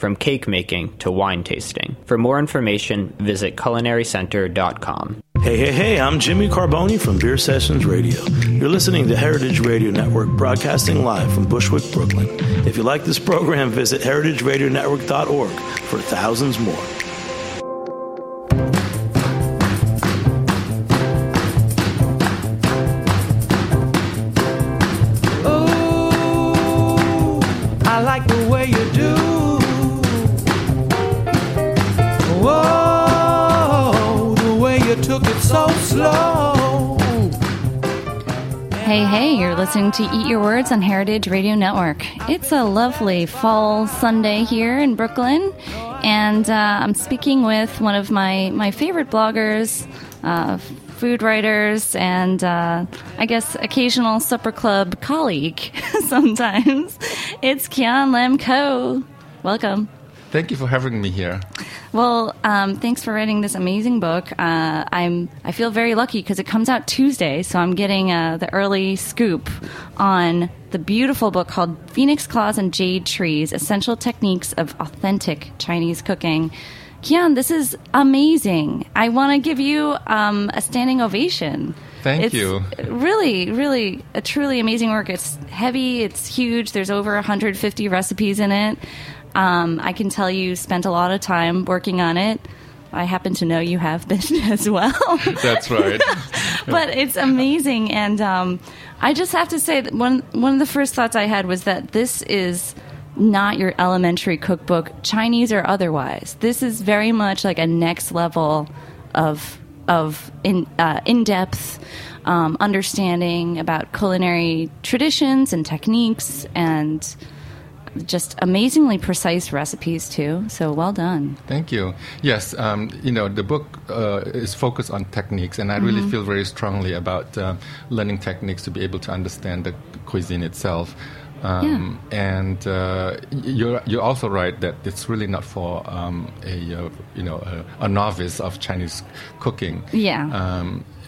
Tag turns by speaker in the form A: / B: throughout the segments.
A: from cake making to wine tasting. For more information, visit culinarycenter.com.
B: Hey, hey, hey, I'm Jimmy Carbone from Beer Sessions Radio. You're listening to Heritage Radio Network broadcasting live from Bushwick, Brooklyn. If you like this program, visit heritageradionetwork.org for thousands more.
C: Listening to Eat Your Words on Heritage Radio Network. It's a lovely fall Sunday here in Brooklyn, and uh, I'm speaking with one of my, my favorite bloggers, uh, food writers, and uh, I guess occasional supper club colleague sometimes. It's Kian Lam Kho. Welcome.
D: Thank you for having me here.
C: Well, um, thanks for writing this amazing book. Uh, I'm I feel very lucky because it comes out Tuesday, so I'm getting uh, the early scoop on the beautiful book called Phoenix Claws and Jade Trees: Essential Techniques of Authentic Chinese Cooking. Kian, this is amazing. I want to give you um, a standing ovation.
D: Thank
C: it's
D: you.
C: Really, really a truly amazing work. It's heavy, it's huge. There's over 150 recipes in it. Um, I can tell you spent a lot of time working on it. I happen to know you have been as well.
D: That's right.
C: but it's amazing, and um, I just have to say that one one of the first thoughts I had was that this is not your elementary cookbook, Chinese or otherwise. This is very much like a next level of of in uh, in depth um, understanding about culinary traditions and techniques and just amazingly precise recipes too. So well done.
D: Thank you. Yes, um, you know the book uh, is focused on techniques, and I really feel very strongly about uh, learning techniques to be able to understand the cuisine itself. Um, And uh, you're you're also right that it's really not for um, a uh, you know a, a novice of Chinese cooking.
C: Yeah.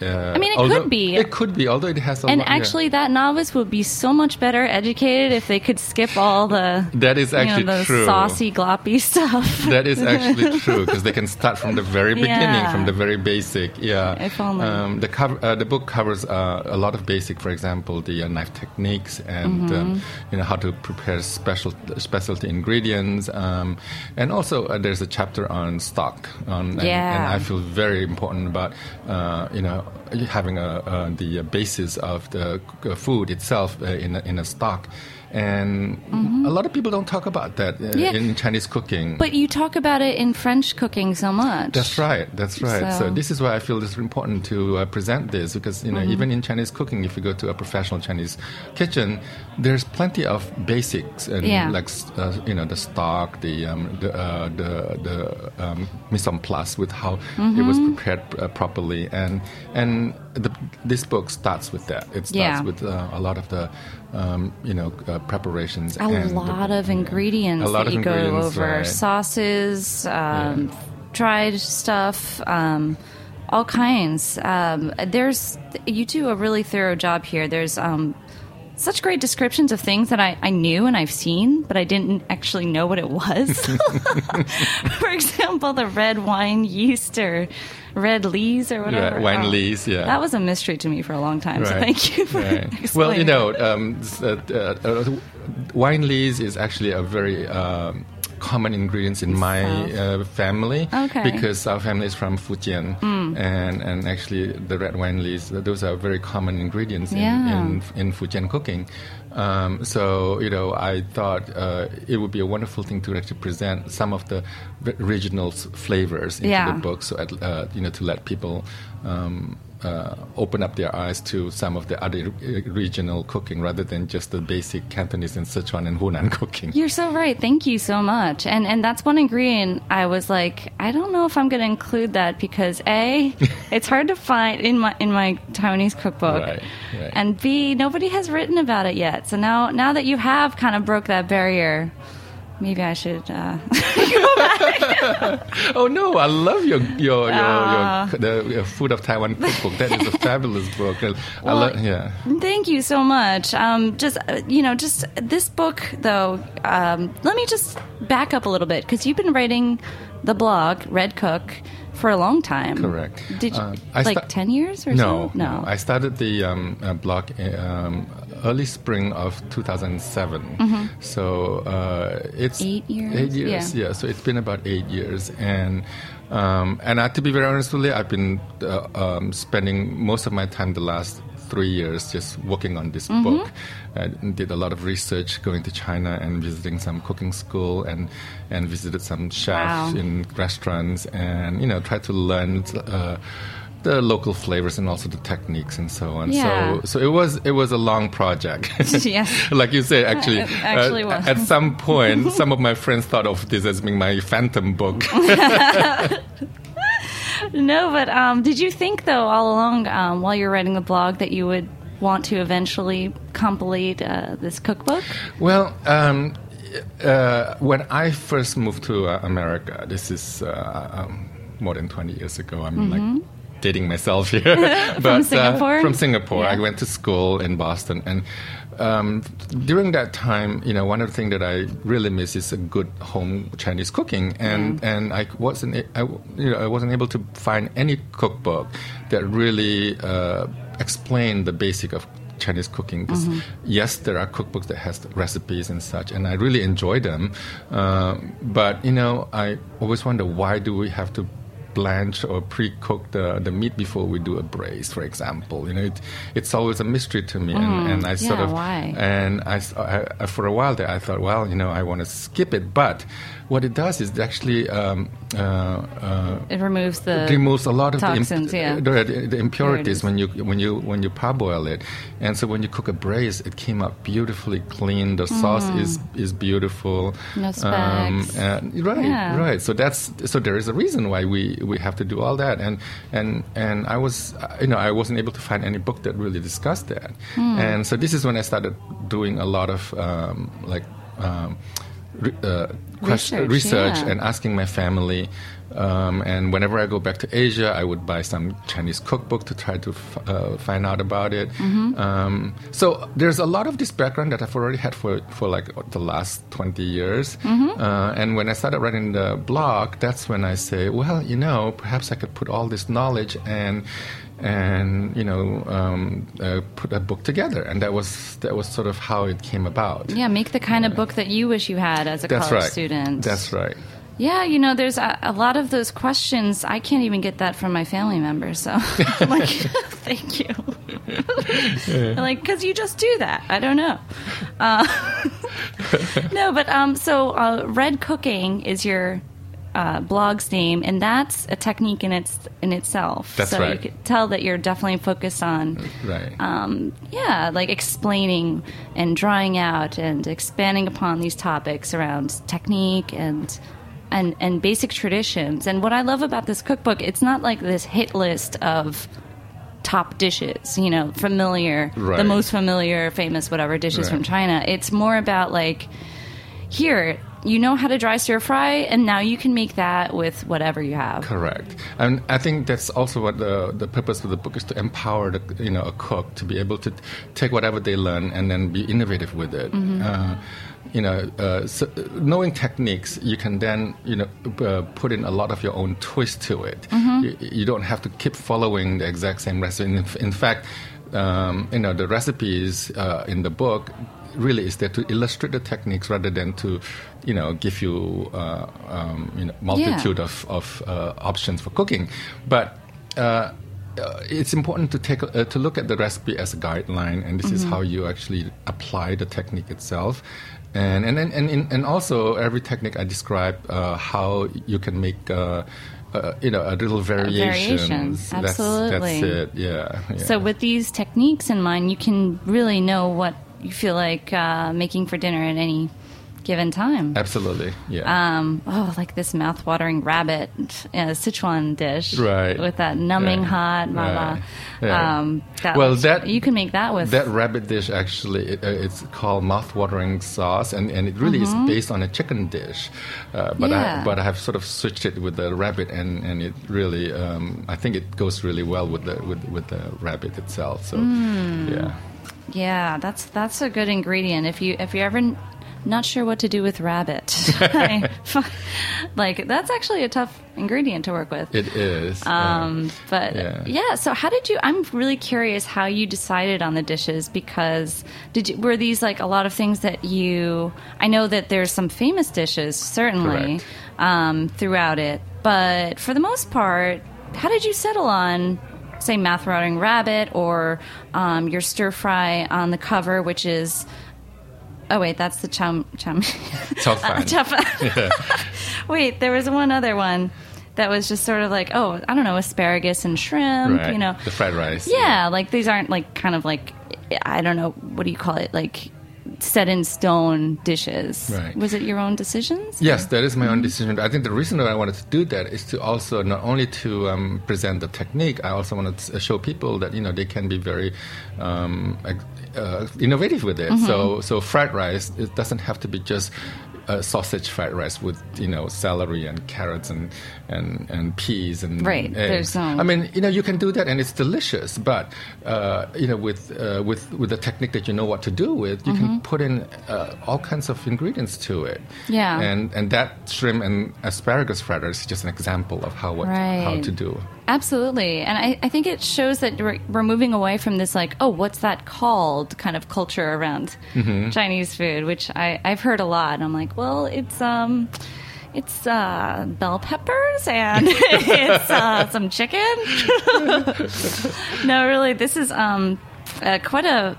D: Uh,
C: I mean, it
D: although-
C: could be.
D: It could be, although it has a
C: And
D: lot. yeah.
C: actually, that novice would be so much better educated if they could skip all the
D: That is actually
C: you know, the
D: true.
C: saucy, gloppy stuff.
D: That is actually true because they can start from the very beginning,
C: Yeah.
D: from the very basic. Yeah,
C: If only.
D: Um, the cover, uh, the book covers uh, a lot of basic, for example, the uh, knife techniques and
C: Mm-hmm.
D: um, you know how to prepare special specialty ingredients, um, and also uh, there's a chapter on stock. On, and,
C: Yeah.
D: and I feel very important about uh, you know having a, uh, the basis of the uh, food itself uh, in a, in a stock. And a lot of people don't talk about that uh,
C: Mm-hmm. Yeah.
D: in Chinese cooking.
C: but you talk about it in French cooking so much.
D: That's right. That's right. So,
C: So-
D: this is why I feel it's important to uh, present this because you know
C: Mm-hmm.
D: even in Chinese cooking, if you go to a professional Chinese kitchen, there's plenty of basics and
C: Yeah.
D: like uh, you know the stock, the um, the uh, the, the um, mise en place with how it was
C: Mm-hmm.
D: prepared uh, properly, and and the, this book starts with that. It starts
C: Yeah.
D: with uh, a lot of the um, you know uh, preparations.
C: a
D: and the-
C: lot of ingredients
D: A lot
C: that
D: of
C: you go over
D: right.
C: sauces, um, dried stuff, um, all kinds. Um, there's you do a really thorough job here. There's um, such great descriptions of things that I, I knew and I've seen, but I didn't actually know what it was. For example, the red wine yeast or red lees or whatever.
D: Right, wine
C: Oh,
D: lees, yeah.
C: That was a mystery to me for a long time. So thank you for
D: right.
C: explaining.
D: Well, you know, um, uh, uh, uh, wine lees is actually a very um, common ingredient in my uh, family
C: Okay.
D: because our family is from Fujian, and and actually the red wine leaves, those are very common ingredients in,
C: Yeah.
D: in in Fujian cooking. Um, so you know, I thought uh, it would be a wonderful thing to actually present some of the regional flavors into
C: Yeah.
D: the book, so at, uh, you know to let people. Um, uh, open up their eyes to some of the other regional cooking rather than just the basic Cantonese and Sichuan and Hunan cooking.
C: You're so right. Thank you so much. And and that's one ingredient I was like, I don't know if I'm going to include that because a, it's hard to find in my in my Taiwanese cookbook,
D: Right, right.
C: and b, nobody has written about it yet. So now now that you have kind of broke that barrier, maybe I should. Uh,
D: Oh no, I love your your your,
C: Ah.
D: your the uh, food of Taiwan cookbook. That is a fabulous book. I
C: Well,
D: love yeah.
C: Thank you so much. Um, just uh, you know, just this book though. Um, let me just back up a little bit because you've been writing the blog Red Cook for a long time.
D: Correct.
C: Did you
D: I
C: like
D: sta-
C: ten years or
D: No,
C: so? No.
D: I started the um, uh, blog uh, um, early spring of 2007. So uh, it's
C: Mm-hmm. Eight years?
D: Eight years,
C: Yeah.
D: yeah. So it's been about eight years, and um, and uh, to be very honest with you, I've been uh, um, spending most of my time the last three years just working on this
C: Mm-hmm.
D: book. I did a lot of research, going to China and visiting some cooking school, and and visited some chefs
C: Wow.
D: in restaurants, and you know, tried to learn. Uh, the local flavors and also the techniques and so on.
C: Yeah.
D: So, so it was it was a long project.
C: Yes.
D: like you say, actually,
C: actually
D: uh, at some point, some of my friends thought of this as being my phantom book.
C: No, but um, did you think though all along um, while you were writing the blog that you would want to eventually compilate uh, this cookbook?
D: well, um, uh, when I first moved to uh, America, this is uh, um, more than 20 years ago. I'm like dating myself here. but,
C: Mm-hmm. Singapore?
D: Uh, from Singapore. I went to school in Boston. And um, during that time, you know, one of the things that I really miss is a good home Chinese cooking. And, and I wasn't, I, you know, I wasn't able to find any cookbook that really uh, explained the basic of Chinese cooking. 'Cause yes, there are cookbooks that has recipes and such, and I really enjoy them. Uh, but you know, I always wonder why do we have to blanch or pre-cook the, the meat before we do a braise, for example. You know, it, it's always a mystery to me, and, and I sort of
C: why?
D: and I for a while there, I thought, well, you know, I want to skip it, but what it does is it actually um, uh, uh,
C: It removes the
D: removes a lot of
C: toxins,
D: the,
C: yeah.
D: the, the, impurities when you when you when you parboil it, and so when you cook a braise, it came out beautifully clean. The sauce is is beautiful.
C: Mm. No
D: Um, and, right,
C: Yeah.
D: right. So that's so there is a reason why we, we have to do all that, and and and I was you know I wasn't able to find any book that really discussed that,
C: Hmm.
D: and so this is when I started doing a lot of um, like. Um, uh, question,
C: Research,
D: research
C: yeah.
D: and asking my family. Um, and whenever I go back to Asia, I would buy some Chinese cookbook to try to f- uh, find out about it.
C: Mm-hmm.
D: Um, so there's a lot of this background that I've already had for for like the last 20 years.
C: Mm-hmm.
D: Uh, and when I started writing the blog, that's when I say, well, you know, perhaps I could put all this knowledge and and you know um, uh, put a book together. And that was that was sort of how it came about.
C: yeah, make the kind of book that you wish you had as a
D: That's
C: college
D: right.
C: student.
D: That's right.
C: Yeah, you know, there's a, a lot of those questions. I can't even get that from my family members. So, like, thank you. like, because you just do that. I don't know. Uh, no, but um, so uh, red cooking is your uh, blog's name, and that's a technique in its in itself.
D: That's
C: so
D: right.
C: you could tell that you're definitely focused on
D: Right.
C: um, yeah, like explaining and drawing out and expanding upon these topics around technique and and and basic traditions. And what I love about this cookbook, it's not like this hit list of top dishes, you know, familiar, the most familiar, famous, whatever dishes
D: Right.
C: from China. It's more about like here you know how to dry stir fry, and now you can make that with whatever you have.
D: Correct, and I think that's also what the the purpose of the book is to empower the you know a cook to be able to take whatever they learn and then be innovative with it. Uh, you know, uh, so knowing techniques, you can then you know uh, put in a lot of your own twist to it. You, you don't have to keep following the exact same recipe. In, in fact, um, you know the recipes uh, in the book really is there to illustrate the techniques rather than to you know give you uh, um, you know multitude of, of uh, options for cooking but uh, uh, it's important to take a, uh, to look at the recipe as a guideline, and this is how you actually apply the technique itself. And and and and, in- and also every technique I describe uh, how you can make. Uh, uh, you know, a little variations.
C: variations,
D: That's,
C: absolutely.
D: that's it. Yeah. yeah.
C: So with these techniques in mind, you can really know what you feel like uh, making for dinner at any given time.
D: absolutely. Yeah.
C: Um, oh, like this mouth-watering rabbit uh, Sichuan dish,
D: Right.
C: With that numbing
D: Right.
C: hot mala.
D: Right. Yeah.
C: Um, that
D: Well, that-
C: you can make that with
D: That rabbit dish actually, it, uh, it's called mouth-watering sauce, and, and it really is based on a chicken dish. Uh, but
C: Mm-hmm. Yeah.
D: I but I have sort of switched it with the rabbit, and, and it really, um, I think it goes really well with the with, with the rabbit itself. So
C: Mm.
D: yeah,
C: Yeah, that's that's a good ingredient. If you if you're ever n- not sure what to do with rabbit, like that's actually a tough ingredient to work with.
D: it is.
C: Um, but
D: Yeah.
C: yeah. so how did you? I'm really curious how you decided on the dishes because did you, were these like a lot of things that you? I know that there's some famous dishes certainly um, throughout it, but for the most part, how did you settle on? Say mouth watering rabbit or um, your stir fry on the cover, which is oh wait, that's the chum chum
D: Tough fan.
C: tough. Wait, there was one other one that was just sort of like, oh, I don't know, asparagus and shrimp,
D: right.
C: you know.
D: the fried rice.
C: Yeah, like these aren't like kind of like I don't know, what do you call it? Like set in stone dishes.
D: Right.
C: Was it your own decisions?
D: Yes, that is my
C: Mm-hmm.
D: own decision. I think the reason that I wanted to do that is to also not only to um, present the technique, I also wanted to show people that you know they can be very um, uh, innovative with it.
C: Mm-hmm.
D: So, so fried rice it doesn't have to be just uh, sausage fried rice with you know celery and carrots and and, and peas and
C: Right,
D: eggs.
C: there's no-
D: I mean, you know, you can do that and it's delicious. But uh, you know, with uh, with with the technique that you know what to do with, you can put in uh, all kinds of ingredients to it.
C: Mm-hmm. Yeah.
D: And and that shrimp and asparagus fried rice is just an example of how what how to do.
C: Absolutely. And I, I think it shows that we're, we're moving away from this, like, oh, what's that called kind of culture around
D: Mm-hmm.
C: Chinese food, which I, I've heard a lot. I'm like, well, it's, um, it's uh, bell peppers and it's uh, some chicken. no, really, this is um, uh, quite a.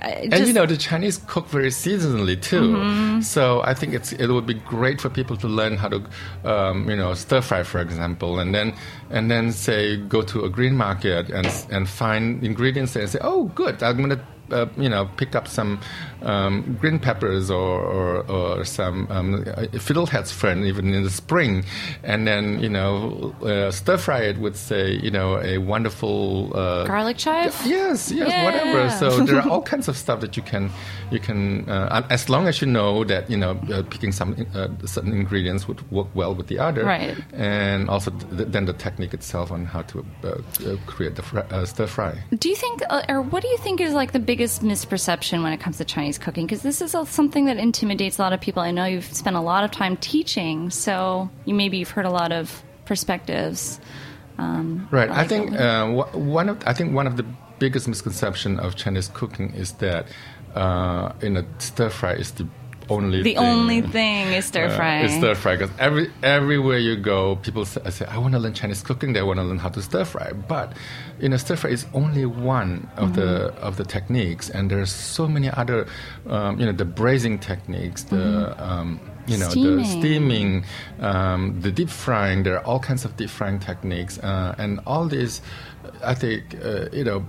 D: And
C: just-
D: you know the Chinese cook very seasonally too,
C: Mm-hmm.
D: so I think it's it would be great for people to learn how to, um, you know, stir fry, for example, and then and then say go to a green market and and find ingredients there and say, oh, good, I'm gonna. Uh, you know, pick up some um, green peppers or, or, or some um, fiddlehead's friend even in the spring, and then you know uh, stir fry it with say you know a wonderful uh,
C: Garlic chive?
D: Yes, yes,
C: Yeah.
D: whatever. So there are all kinds of stuff that you can, you can, uh, as long as you know that you know uh, picking some uh, certain ingredients would work well with the other,
C: Right.
D: And also th- then the technique itself on how to create the fr- uh, stir fry.
C: Do you think, uh, or what do you think is like the biggest misperception when it comes to Chinese cooking? Because this is a- something that intimidates a lot of people. I know you've spent a lot of time teaching, so you maybe you've heard a lot of perspectives. Um,
D: Right. I think uh, one of I think one of the biggest misconception of Chinese cooking is that uh, in a stir fry is the only
C: the
D: thing.
C: only thing is stir
D: Uh,
C: fry.
D: it's stir fry because every everywhere you go, people say, I want to learn Chinese cooking. They want to learn how to stir fry, but you know, stir fry is only one of the
C: Mm-hmm.
D: of the techniques, and there's so many other, um, you know, the braising techniques, the um, you know, the
C: Mm-hmm. Steaming.
D: steaming, um, the deep frying. There are all kinds of deep frying techniques, uh, and all these, I think, uh, you know,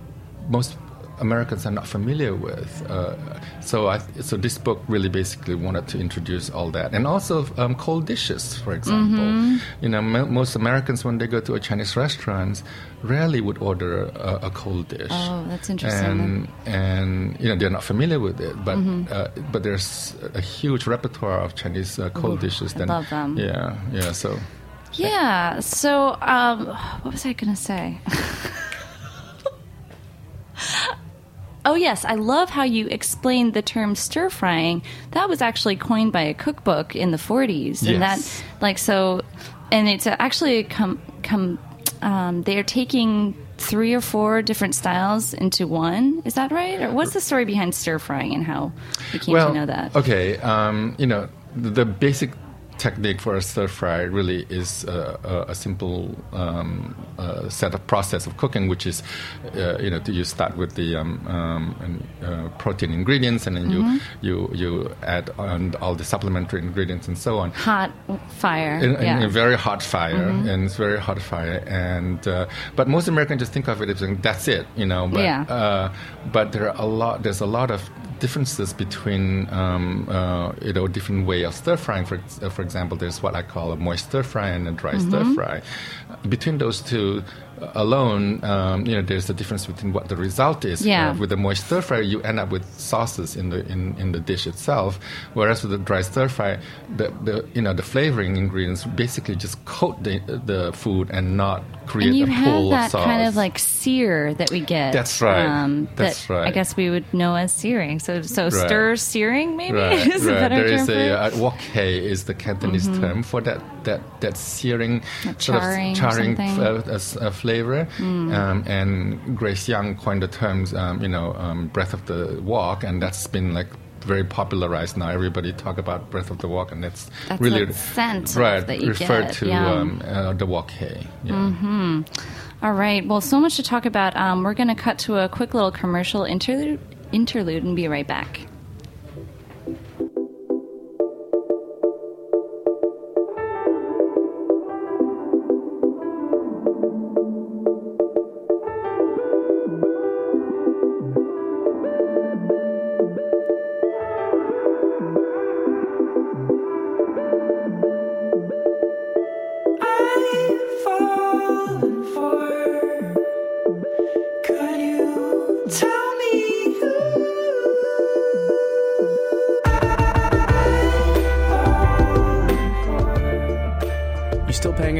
D: most Americans are not familiar with. Uh, so, I, so this book really basically wanted to introduce all that, and also um, cold dishes, for example.
C: Mm-hmm.
D: You know, m- most Americans when they go to a Chinese restaurant, rarely would order a, a cold dish.
C: Oh, that's interesting.
D: And and you know they're not familiar with it, but
C: Mm-hmm.
D: uh, but there's a huge repertoire of Chinese uh, cold dishes. Then
C: love them.
D: Yeah, yeah. So
C: Yeah. So, um, what was I going to say? oh, yes. I love how you explained the term stir frying. That was actually coined by a cookbook in the 40s. And that, like, so, and it's actually come, come, um, they're taking three or four different styles into one. Is that right? Or what's the story behind stir frying and how you came
D: well,
C: to know that?
D: okay. Um, you know, the basic technique for a stir fry really is uh, a, a simple um, uh, set of process of cooking, which is, uh, you know, you start with the um, um, and, uh, protein ingredients, and then
C: Mm-hmm.
D: you you you add on all the supplementary ingredients and so on.
C: Hot fire.
D: in, in a very hot fire,
C: Mm-hmm.
D: and it's very hot fire, and uh, but most Americans just think of it as saying, that's it, you know. But
C: Yeah.
D: uh, but there are a lot. There's a lot of differences between um, uh, you know different way of stir frying. For for example, there's what I call a moist stir fry and a dry stir
C: Mm-hmm.
D: fry. Between those two. Uh, Alone, um, you know, there's a difference between what the result is.
C: Yeah.
D: Uh, with the moist stir fry, you end up with sauces in the in, in the dish itself, whereas with the dry stir fry, the, the you know the flavoring ingredients basically just coat the the food and not create
C: and you
D: a
C: have
D: pool
C: that
D: of sauce.
C: kind of like sear that we get. um,
D: That's right. That's
C: that
D: right.
C: I guess we would know as searing. So, so
D: Right.
C: stir searing, maybe
D: Right,
C: is a better
D: There
C: term
D: is
C: for
D: a uh, wok hei is the Cantonese term for that that that searing
C: That
D: sort
C: charring
D: of charring
C: something.
D: F- uh, flavor. Um, and Grace Young coined the terms, um, you know, um, breath of the wok, and that's been like very popularized now. Everybody talk about breath of the wok, and that's,
C: That's
D: really
C: scent
D: right
C: that you
D: referred
C: get,
D: to
C: yeah.
D: um, uh, the wok hei. Yeah.
C: All right. Well, so much to talk about. Um, we're going to cut to a quick little commercial interlude, interlude and be right back.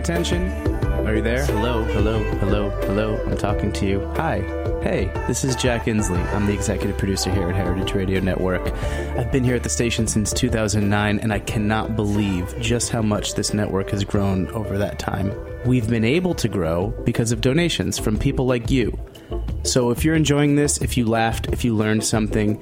E: Attention? Are you there? Hello, hello, hello, hello. I'm talking to you. Hi. Hey, this is Jack Inslee. I'm the executive producer here at Heritage Radio Network. I've been here at the station since 2009, and I cannot believe just how much this network has grown over that time. We've been able to grow because of donations from people like you. So if you're enjoying this, if you laughed, if you learned something,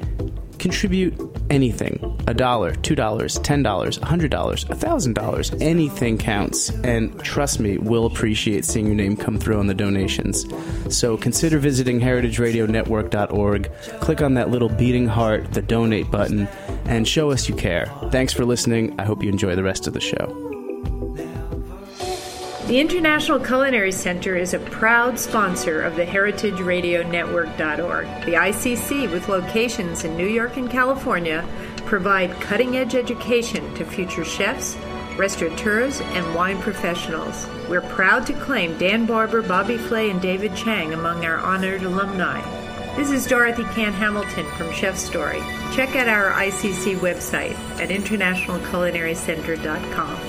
E: contribute anything a dollar, two dollars, ten dollars, a hundred dollars, a thousand dollars. Anything counts. And trust me, we'll appreciate seeing your name come through on the donations. So consider visiting heritageradionetwork.org, click on that little beating heart, the donate button, and show us you care. Thanks for listening. I hope you enjoy the rest of the show.
F: The International Culinary Center is a proud sponsor of the heritageradionetwork.org. The ICC, with locations in New York and California, provide cutting-edge education to future chefs, restaurateurs, and wine professionals. We're proud to claim Dan Barber, Bobby Flay, and David Chang among our honored alumni. This is Dorothy Cann Hamilton from Chef Story. Check out our ICC website at internationalculinarycenter.com.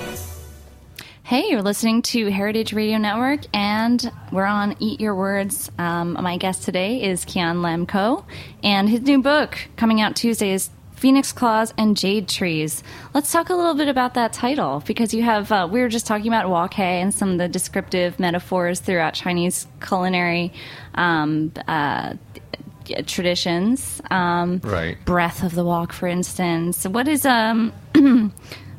C: Hey, you're listening to Heritage Radio Network, and we're on Eat Your Words. Um, my guest today is Kian Lam Kho, and his new book coming out Tuesday is Phoenix Claws and Jade Trees. Let's talk a little bit about that title because you have, uh, we were just talking about wok hei and some of the descriptive metaphors throughout Chinese culinary um, uh, traditions. Um,
D: Right.
C: Breath of the wok, for instance. What is, um,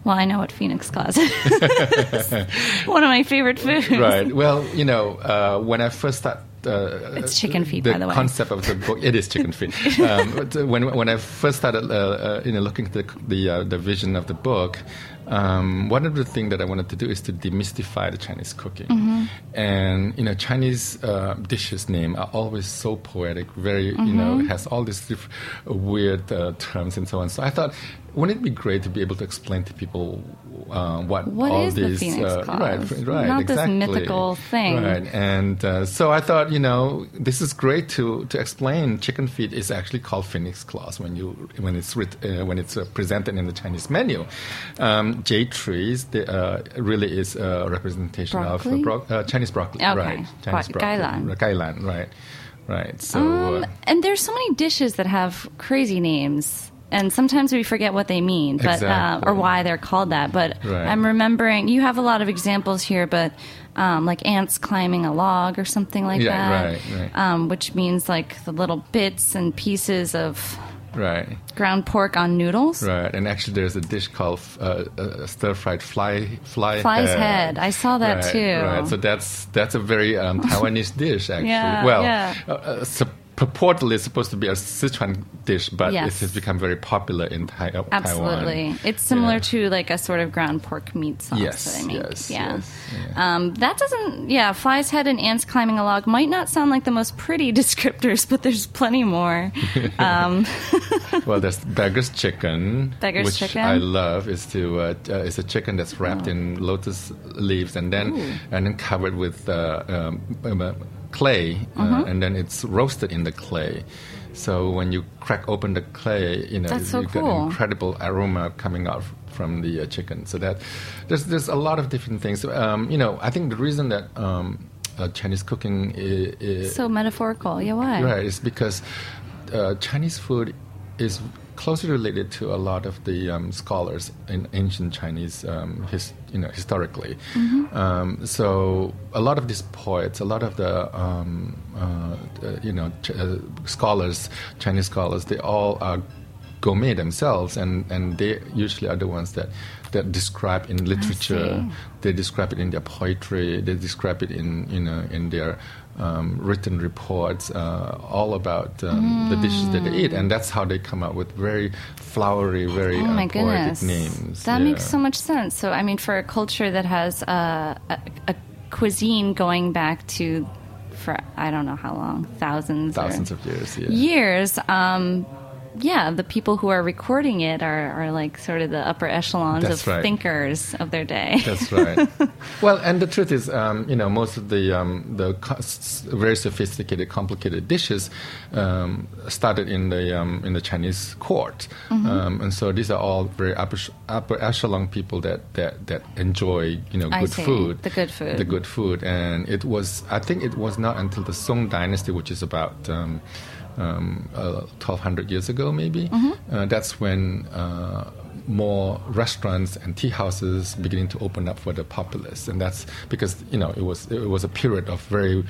C: well, I know what Phoenix Claws is. One of my favorite foods.
D: right. Well, you know, uh, when I first started. Uh,
C: It's chicken feet,
D: the
C: by the way.
D: concept of the book. It is chicken feet. Um, but, uh, when when I first started, uh, uh, you know, looking at the the, uh, the vision of the book, um, one of the things that I wanted to do is to demystify the Chinese cooking.
C: Mm-hmm.
D: And you know, Chinese uh, dishes name are always so poetic, very you know,
C: Mm-hmm.
D: has all these diff- weird uh, terms and so on. So I thought, wouldn't it be great to be able to explain to people uh, what,
C: What
D: all
C: is the
D: these
C: Phoenix
D: uh, right,
C: claws?
D: right,
C: Not this
D: exactly.
C: mythical thing.
D: right? And uh, so I thought, you know, this is great to to explain. Chicken feet is actually called phoenix claws when you when it's writ, uh, when it's uh, presented in the Chinese menu. Um, jade trees the, uh, really is a representation
C: Broccoli?
D: of bro- uh, Chinese broccoli,
C: Okay.
D: right? Chinese
C: gailan.
D: Gailan, right? Right. So.
C: Um, and there's so many dishes that have crazy names. And sometimes we forget what they mean, but uh, or why they're called that. But
D: Right.
C: I'm remembering you have a lot of examples here, but um, like ants climbing a log or something like
D: Yeah,
C: that,
D: right, right.
C: Um, which means like the little bits and pieces of
D: right.
C: ground pork on noodles.
D: Right, and actually, there's a dish called uh, uh, stir-fried fly fly
C: Fly's
D: head.
C: head. I saw that
D: Right,
C: too.
D: Right, so that's that's a very um, Taiwanese dish, actually.
C: Yeah,
D: well,
C: yeah.
D: Uh, uh, purportedly supposed to be a Sichuan dish, but
C: Yes.
D: it has become very popular in tai- uh,
C: Absolutely.
D: Taiwan.
C: It's similar
D: Yeah.
C: to like a sort of ground pork meat sauce
D: Yes,
C: that I make.
D: yes,
C: yeah.
D: yes, yeah.
C: Um, that doesn't, yeah, fly's head and ants climbing a log might not sound like the most pretty descriptors, but there's plenty more. Um,
D: well, there's beggar's chicken,
C: Beggar's
D: which
C: chicken?
D: I love. Is to uh, uh, is a chicken that's wrapped in lotus leaves and then and then covered with uh, um, uh, clay, uh,
C: Mm-hmm.
D: and then it's roasted in the clay. So when you crack open the clay, you know
C: That's so
D: you
C: cool.
D: get incredible aroma coming out from the uh, chicken. So that there's there's a lot of different things. Um, you know, I think the reason that um, uh, Chinese cooking is, is
C: so metaphorical. Yeah, why?
D: Right, it's because uh, Chinese food is closely related to a lot of the um, scholars in ancient Chinese, um, his, you know, historically. Um, so a lot of these poets, a lot of the, um, uh, uh, you know, ch- uh, scholars, Chinese scholars, they all are gourmet themselves, and, and they usually are the ones that, that describe in literature. They describe it in their poetry. They describe it in you know in their um, written reports, uh, all about um, the dishes that they eat, and that's how they come up with very flowery, very
C: Oh
D: uh,
C: my
D: poetic
C: goodness.
D: names.
C: That
D: Yeah.
C: makes so much sense. So, I mean, for a culture that has uh, a, a cuisine going back to, for I don't know how long, thousands,
D: thousands of years. Yeah.
C: years. Um, yeah, the people who are recording it are, are like sort of the upper echelons
D: That's
C: of
D: right.
C: thinkers of their day.
D: That's right. well, and the truth is, um, you know, most of the um, the very sophisticated, complicated dishes um, started in the um, in the Chinese court,
C: Mm-hmm.
D: um, and so these are all very upper, upper echelon people that, that, that enjoy you know good food,
C: The good food.
D: the good food, and it was I think it was not until the Song Dynasty, which is about. Um, uh, 1200 years ago, maybe.
C: Mm-hmm.
D: Uh, that's when uh, more restaurants and tea houses beginning to open up for the populace, and that's because you know it was it was a period of very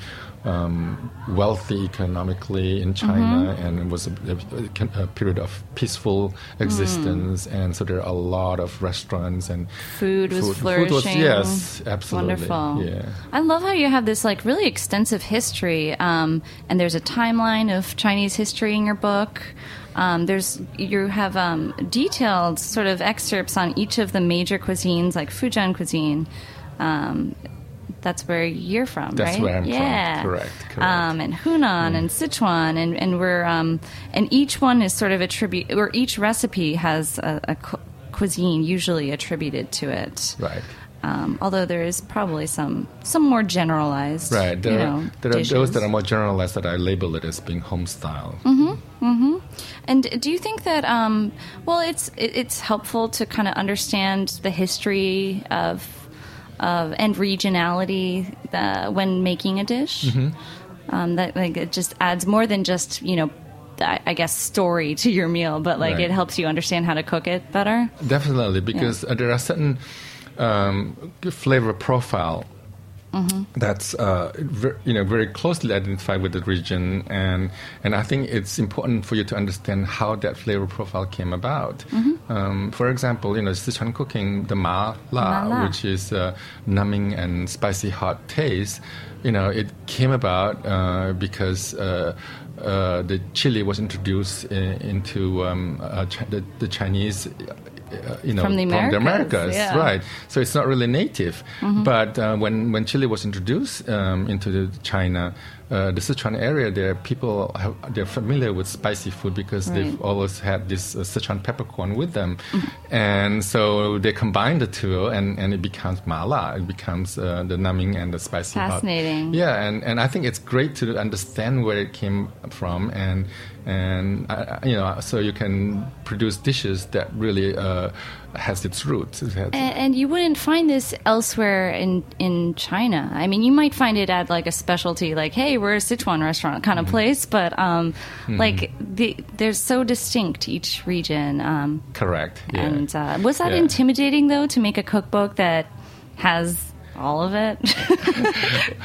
D: um, wealthy economically in China,
C: Mm-hmm.
D: and it was a, a- a period of peaceful existence, and so there are a lot of restaurants and
C: Mm. Food was
D: food
C: flourishing.
D: was yes, absolutely,
C: Wonderful.
D: yeah.
C: I love how you have this like really extensive history, um, and there's a timeline of Chinese history in your book. Um, there's you have um, detailed sort of excerpts on each of the major cuisines, like Fujian cuisine. Um, that's where you're from,
D: That's
C: right?
D: where I'm from.
C: yeah.
D: Correct, correct.
C: Um, and Hunan and Sichuan, and and we're um, and each one is sort of attribute, or each recipe has a, a cu- cuisine usually attributed to it.
D: Right.
C: Um, although there is probably some some more generalized,
D: Right. There,
C: you
D: are,
C: know,
D: there are those that are more generalized that I label it as being home style. Mm-hmm. Mm-hmm.
C: And do you think that, um, well, it's it, it's helpful to kind of understand the history of of and regionality uh, when making a dish?
D: Mm-hmm.
C: Um, that like it just adds more than just you know. I I guess story to your meal, but like
D: Right.
C: it helps you understand how to cook it better.
D: Definitely, because uh, there are certain um, flavor profile that's uh, ver- you know very closely identified with the region, and and I think it's important for you to understand how that flavor profile came about. Um, for example, you know Sichuan cooking, the ma la, which is uh, numbing and spicy hot taste. You know, it came about uh, because. Uh, uh, the chili was introduced i into um, uh, Chi- the, the Chinese uh, you know
C: From the Americas, yeah. Mm-hmm.
D: right? So it's not really native. But uh, when when chili was introduced um, into the China. Uh, the Sichuan area, there people have, they're familiar with spicy food because they've always had this uh, Sichuan peppercorn with them, and so they combine the two, and, and it becomes mala. It becomes uh, the numbing and the spicy. hot.
C: Fascinating.
D: Yeah, and, and I think it's great to understand where it came from, and and uh, you know, so you can produce dishes that really uh, has its roots. It
C: And, and you wouldn't find this elsewhere in in China. I mean, you might find it at like a specialty, like "Hey, we're a Sichuan restaurant" kind of place, but um, like the, they're so distinct each region. Um,
D: correct. Yeah.
C: And uh, was that
D: Yeah.
C: intimidating though to make a cookbook that has all of it?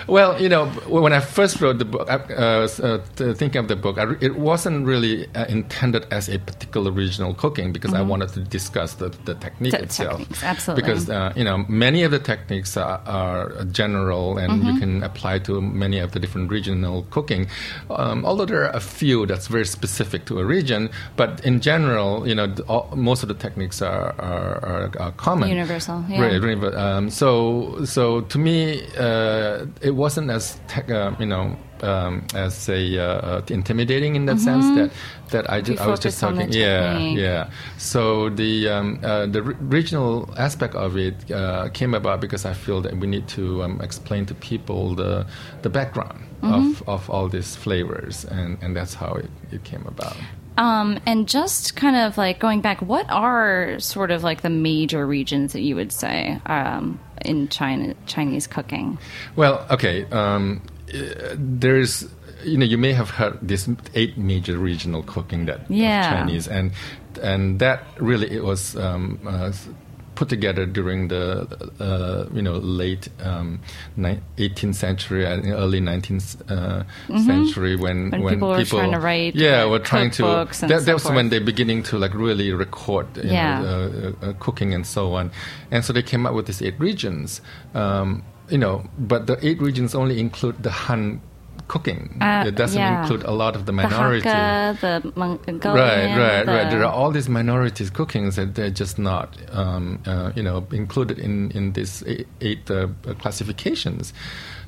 D: Well, you know, when I first wrote the book, uh, uh, thinking of the book, I, it wasn't really uh, intended as a particular regional cooking because I wanted to discuss the, the technique itself.
C: Mm-hmm. techniques, absolutely.
D: Because uh, you know, many of the techniques are, are general and
C: Mm-hmm.
D: you can apply to many of the different regional cooking. Um, although there are a few that's very specific to a region, but in general, you know, the, all, most of the techniques are are, are, common,
C: Universal, yeah.
D: Right, right, um, so, so to me, uh, it wasn't as tech, uh, you know um, as a uh, intimidating in that sense that that I, ju-
C: Mm-hmm.
D: I was just talking. Yeah,
C: technique.
D: yeah. So the um, uh, the re- regional aspect of it uh, came about because I feel that we need to um, explain to people the the background
C: Mm-hmm.
D: of, of all these flavors, and, and that's how it, it came about.
C: Um, and just kind of like going back, what are sort of like the major regions that you would say um, in China Chinese cooking?
D: Well, okay. Um, uh, there's, you know, you may have heard this eight major regional cooking that
C: Yeah.
D: Chinese, and and that really it was um, uh, put together during the uh, you know late um, ni- 18th century and early 19th uh, century when
C: Mm-hmm. When people were trying to write,
D: yeah were trying to that,
C: so
D: that was
C: forth.
D: when they're beginning to like really record you
C: Yeah.
D: know, uh, uh, cooking and so on. And so they came up with these eight regions. Um, you know, but the eight regions only include the Han cooking.
C: Uh,
D: it doesn't
C: yeah.
D: include a lot of the
C: The. Hakka, the Mongolian,
D: Right, right,
C: the,
D: right. There are all these minorities cookings that they're just not, um, uh, you know, included in in these eight, eight uh, classifications.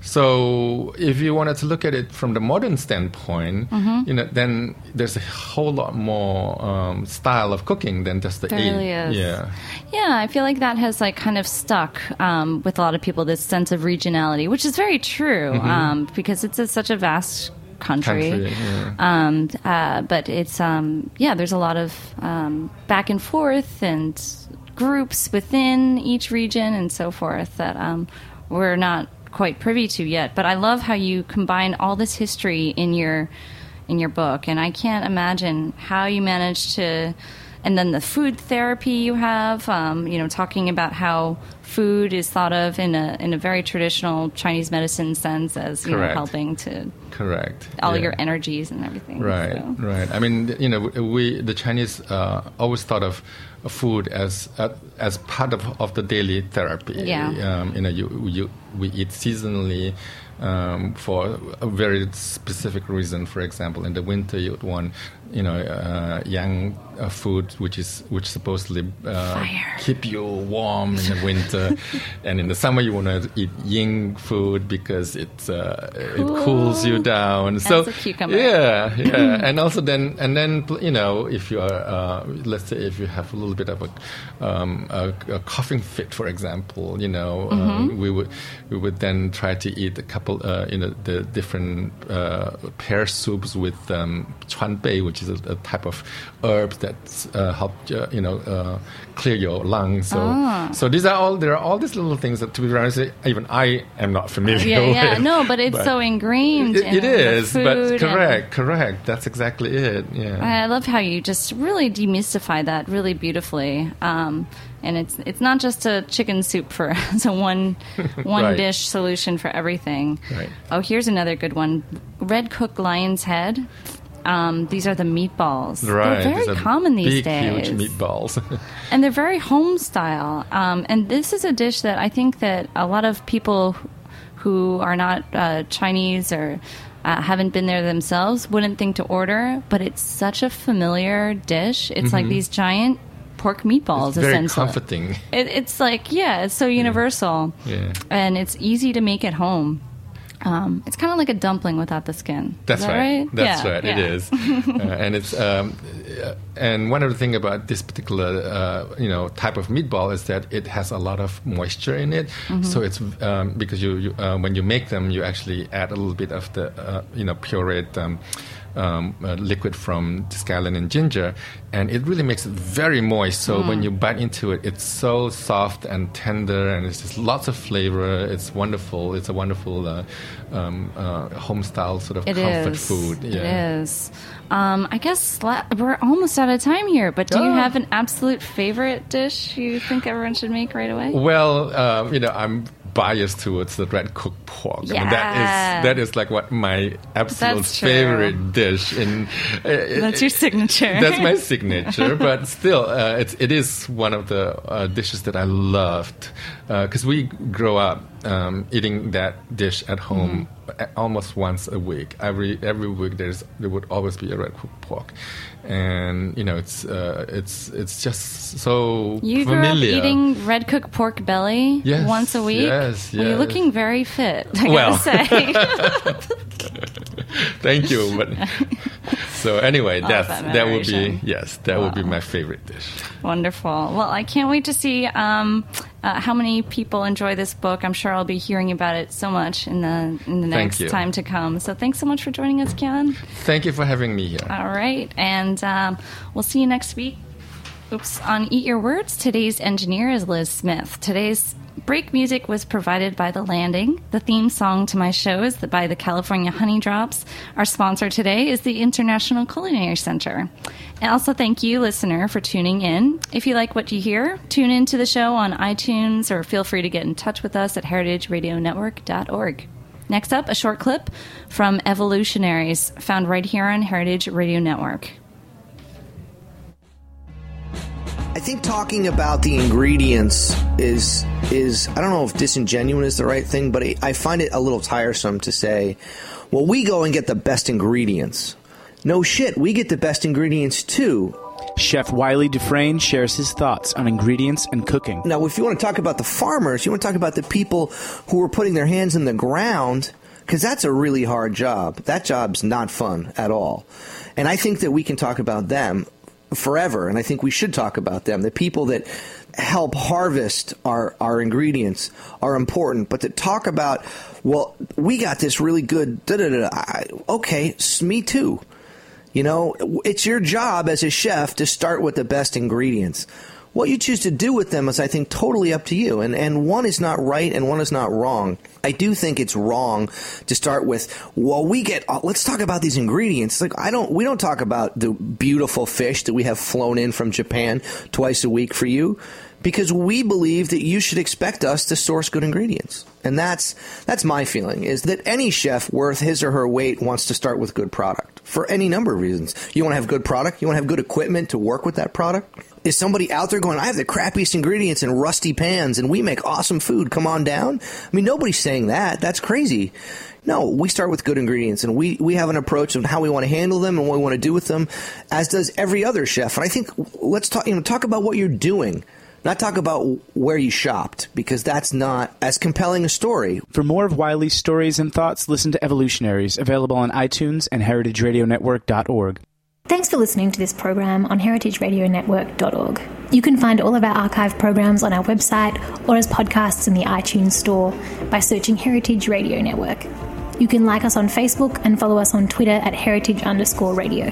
D: So if you wanted to look at it from the modern standpoint,
C: Mm-hmm.
D: you know, then there's a whole lot more um, style of cooking than just the
C: There really is.
D: Yeah.
C: Yeah, I feel like that has like kind of stuck um, with a lot of people this sense of regionality, which is very true um, because it's a, such a vast country.
D: Mm-hmm. Country, yeah.
C: Um, uh, but it's um, yeah, there's a lot of um, back and forth and groups within each region and so forth that um, we're not quite privy to yet. But I love how you combine all this history in your in your book, and I can't imagine how you managed to. And then the food therapy you have, um, you know, talking about how food is thought of in a in a very traditional Chinese medicine sense as you know helping to
D: Correct.
C: all
D: yeah.
C: your energies and everything.
D: Right,
C: so.
D: right. I mean, you know, we the Chinese uh, always thought of food as uh, as part of, of the daily therapy.
C: Yeah.
D: Um, you know, you, you we eat seasonally um, for a very specific reason. For example, in the winter, you would want you know uh, yang uh, food, which is which supposedly uh, keep you warm in the winter, and in the summer you want to eat yin food because it's uh, it cools you down. so
C: As a cucumber.
D: yeah, yeah, and also then and then you know if you are uh, let's say if you have a little bit of a, um, a, a coughing fit, for example, you know
C: Mm-hmm.
D: um, we would we would then try to eat a couple uh, you know the different uh, pear soups with um, chuan bei, which is a, a type of herb that uh, help uh, you know uh, clear your lungs. So
C: Ah.
D: so these are all there are all these little things that to be honest even I am not familiar
C: Yeah,
D: with.
C: yeah, no, but it's so ingrained.
D: It, it
C: the
D: but correct, correct. That's exactly it. Yeah.
C: I love how you just really demystify that really beautifully. Um, and it's it's not just a chicken soup for it's a one one
D: Right.
C: dish solution for everything.
D: Right.
C: Oh, here's another good one: red cooked lion's head. Um, these are the meatballs.
D: Right.
C: They're very
D: are
C: common these
D: big,
C: days.
D: Huge meatballs.
C: and they're very home style. Um, and this is a dish that I think that a lot of people who are not uh, Chinese or uh, haven't been there themselves wouldn't think to order. But it's such a familiar dish. It's like these giant pork meatballs.
D: It's very
C: essentially,
D: comforting.
C: It, it's like yeah, it's so universal,
D: Yeah.
C: and it's easy to make at home. Um, it's kind of like a dumpling without the skin.
D: That's
C: that
D: right. That's
C: Yeah,
D: right. It
C: yeah.
D: is, uh, and it's um, uh, and one of the thing about this particular uh, you know type of meatball is that it has a lot of moisture in it.
C: Mm-hmm.
D: So it's um, because you, you uh, when you make them, you actually add a little bit of the uh, you know pureed. Um, uh, liquid from scallion and ginger, and it really makes it very moist. So
C: Mm.
D: when you bite into it, it's so soft and tender, and it's just lots of flavor. It's wonderful. It's a wonderful uh, um, uh, home style sort of
C: It
D: comfort
C: is.
D: food.
C: It is. Um, I guess we're almost out of time here, but do you
D: Oh.
C: have an absolute favorite dish you think everyone should make right away?
D: Well, um, you know, I'm biased towards the red cooked pork. I mean, that
C: Yeah.
D: is that is like what my absolute favorite dish. In uh,
C: That's your signature.
D: That's my signature, but still, uh, it's it is one of the uh, dishes that I loved because we grow up um, eating that dish at home
C: Mm-hmm.
D: almost once a week. Every every week there's there would always be a red cooked pork, and you know it's uh, it's it's just so
C: You grew
D: familiar.
C: up eating red cooked pork belly
D: Yes,
C: once a week.
D: yes,
C: Well, you're looking very fit. I
D: Well.
C: gotta say.
D: Thank you. But so anyway, that's
C: that
D: that would be yes, that would be my favorite dish.
C: Wonderful. Well, I can't wait to see um, uh, how many people enjoy this book. I'm sure I'll be hearing about it so much in the in the next time to come. So thanks so much for joining us, Kian.
D: Thank you for having me here.
C: All right, and um, we'll see you next week. Oops, on Eat Your Words, today's engineer is Liz Smith. Today's break music was provided by The Landing. The theme song to my show is by the California Honeydrops. Our sponsor today is the International Culinary Center. And also thank you, listener, for tuning in. If you like what you hear, tune in to the show on iTunes or feel free to get in touch with us at heritageradionetwork.org. Next up, a short clip from Evolutionaries, found right here on Heritage Radio Network.
G: I think talking about the ingredients is is I don't know if disingenuous is the right thing, but I, I find it a little tiresome to say, "Well, we go and get the best ingredients." No shit, we get the best ingredients too.
E: Chef Wylie Dufresne shares his thoughts on ingredients and cooking.
G: Now, if you want to talk about the farmers, you want to talk about the people who are putting their hands in the ground, because that's a really hard job. That job's not fun at all. And I think that we can talk about them forever, and I think we should talk about them. The people that help harvest our, our ingredients are important, but to talk about, well, we got this really good, da da da, okay, me too. You know, it's your job as a chef to start with the best ingredients. What you choose to do with them is, I think, totally up to you. And, and one is not right and one is not wrong. I do think it's wrong to start with, well, we get, uh, let's talk about these ingredients. Like, I don't, we don't talk about the beautiful fish that we have flown in from Japan twice a week for you because we believe that you should expect us to source good ingredients. And that's that's my feeling is that any chef worth his or her weight wants to start with good product for any number of reasons. You want to have good product, you want to have good equipment to work with that product. Is somebody out there going, I have the crappiest ingredients and rusty pans and we make awesome food, come on down? I mean nobody's saying that. That's crazy. No, we start with good ingredients and we, we have an approach of how we want to handle them and what we want to do with them, as does every other chef. And I think let's talk you know, talk about what you're doing. Not talk about where you shopped because that's not as compelling a story.
E: For more of Wylie's stories and thoughts, listen to Evolutionaries, available on iTunes and heritageradionetwork.org.
H: Thanks for listening to this program on heritageradionetwork.org. You can find all of our archive programs on our website or as podcasts in the iTunes store by searching Heritage Radio Network. You can like us on Facebook and follow us on Twitter at heritage underscore radio.